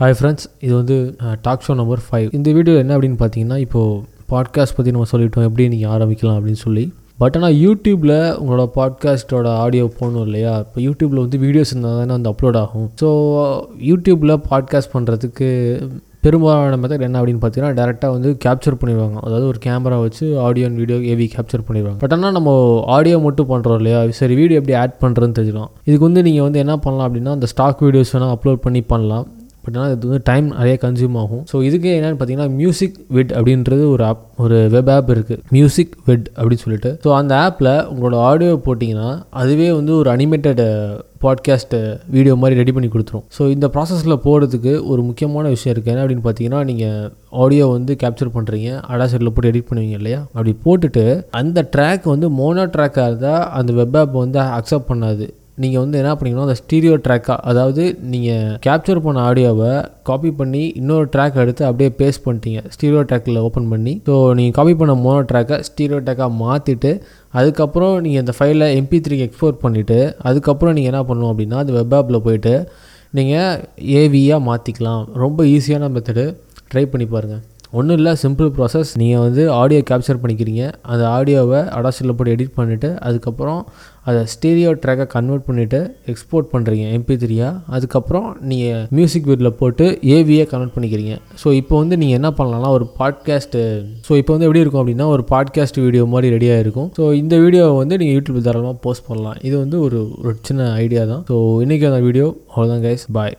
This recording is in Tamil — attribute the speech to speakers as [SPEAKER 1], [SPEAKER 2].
[SPEAKER 1] ஹாய் ஃப்ரெண்ட்ஸ் இது வந்து டாக் ஷோ நம்பர் ஃபைவ் இந்த வீடியோ என்ன அப்படின்னு பார்த்தீங்கன்னா இப்போது பாட்காஸ்ட் பற்றி நம்ம சொல்லிட்டோம் எப்படி நீங்கள் ஆரம்பிக்கலாம் அப்படின்னு சொல்லி. பட் ஆனால் யூடியூப்பில் உங்களோட பாட்காஸ்ட்டோட ஆடியோ போகணும் இல்லையா? இப்போ யூடியூப்பில் வந்து வீடியோஸ் இருந்தால் தானே வந்து அப்லோட் ஆகும். ஸோ யூடியூப்பில் பாட்காஸ்ட் பண்ணுறதுக்கு பெரும்பாலான மெத்தட் என்ன அப்படின்னு பார்த்தீங்கன்னா டேரெக்டாக வந்து கேப்சர் பண்ணிடுவாங்க. அதாவது ஒரு கேமரா வச்சு audio and video AV capture பண்ணிடுவாங்க. பட் ஆனால் நம்ம ஆடியோ மட்டும் பண்ணுறோம் இல்லையா? சரி வீடியோ எப்படி ஆட் பண்ணுறதுன்னு தெரிஞ்சிடும் இதுக்கு வந்து நீங்கள் வந்து என்ன பண்ணலாம் அப்படின்னா அந்த ஸ்டாக் வீடியோஸ் வேணால் அப்லோட் பண்ணி பண்ணலாம். பட் ஆனால் இது வந்து டைம் நிறைய கன்சியூம் ஆகும். ஸோ இதுக்கு என்னென்னு பார்த்தீங்கன்னா மியூசிக் வெட் அப்படின்றது ஒரு ஆப் ஒரு வெப் ஆப் இருக்குது மியூசிக் வெட் அப்படின்னு சொல்லிட்டு. ஸோ அந்த ஆப்பில் உங்களோட ஆடியோ போட்டிங்கன்னா அதுவே வந்து ஒரு அனிமேட்டட் பாட்காஸ்ட்டு வீடியோ மாதிரி ரெடி பண்ணி கொடுத்துரும். ஸோ இந்த ப்ராசஸில் போகிறதுக்கு ஒரு முக்கியமான விஷயம் இருக்குது என்ன அப்படின்னு பார்த்தீங்கன்னா நீங்கள் ஆடியோ வந்து கேப்சர் பண்ணுறீங்க அடாசெட்டில் போட்டு எடிட் பண்ணுவீங்க இல்லையா? அப்படி போட்டுட்டு அந்த ட்ராக் வந்து மோனோ ட்ராக்காக இருந்தால் அந்த வெப் ஆப் வந்து அக்செப்ட் பண்ணாது. நீங்கள் வந்து என்ன பண்ணிக்கணும் அந்த ஸ்டீரியோ ட்ராக்காக அதாவது நீங்கள் கேப்சர் பண்ண ஆடியோவை காப்பி பண்ணி இன்னொரு ட்ராக் எடுத்து அப்படியே பேஸ்ட் பண்ணிட்டீங்க. ஸ்டீரியோ ட்ராக்கில் ஓப்பன் பண்ணி. ஸோ நீங்கள் காப்பி பண்ண மோனோ ட்ராக்கை ஸ்டீரியோ ட்ராக்காக மாற்றிட்டு அதுக்கப்புறம் நீங்கள் இந்த ஃபைலை எம்பி த்ரீக்கு எக்ஸ்போர்ட் பண்ணிவிட்டு அதுக்கப்புறம் நீங்கள் என்ன பண்ணணும் அப்படின்னா அந்த வெப் ஆப்பில் போயிட்டு நீங்கள் ஏவியாக மாற்றிக்கலாம் ரொம்ப ஈஸியான மெத்தடு ட்ரை பண்ணி பாருங்கள் ஒன்றும் இல்லை சிம்பிள் ப்ராசஸ் நீங்கள் வந்து ஆடியோ கேப்சர் பண்ணிக்கிறீங்க. அந்த ஆடியோவை அடாசில் போட்டு எடிட் பண்ணிவிட்டு அதுக்கப்புறம் அதை ஸ்டீரியோ ட்ராக்கை கன்வெர்ட் பண்ணிவிட்டு எக்ஸ்போர்ட் பண்ணுறீங்க எம்பி த்ரீயாக அதுக்கப்புறம் நீங்கள் மியூசிக் வீடில் போட்டு ஏவியை கன்வெர்ட் பண்ணிக்கிறீங்க. ஸோ இப்போ வந்து நீங்கள் என்ன பண்ணலாம்னா ஒரு பாட்காஸ்ட்டு ஸோ இப்போ வந்து எப்படி இருக்கும் அப்படின்னா ஒரு பாட்காஸ்ட் வீடியோ மாதிரி ரெடியாக இருக்கும். ஸோ இந்த வீடியோவை வந்து நீங்கள் யூடியூப் தாராளமாக போஸ்ட் பண்ணலாம். இது வந்து ஒரு ஒரு சின்ன ஐடியா தான். ஸோ இன்றைக்கி அந்த வீடியோ அவ்வளோதான் கைஸ் பாய்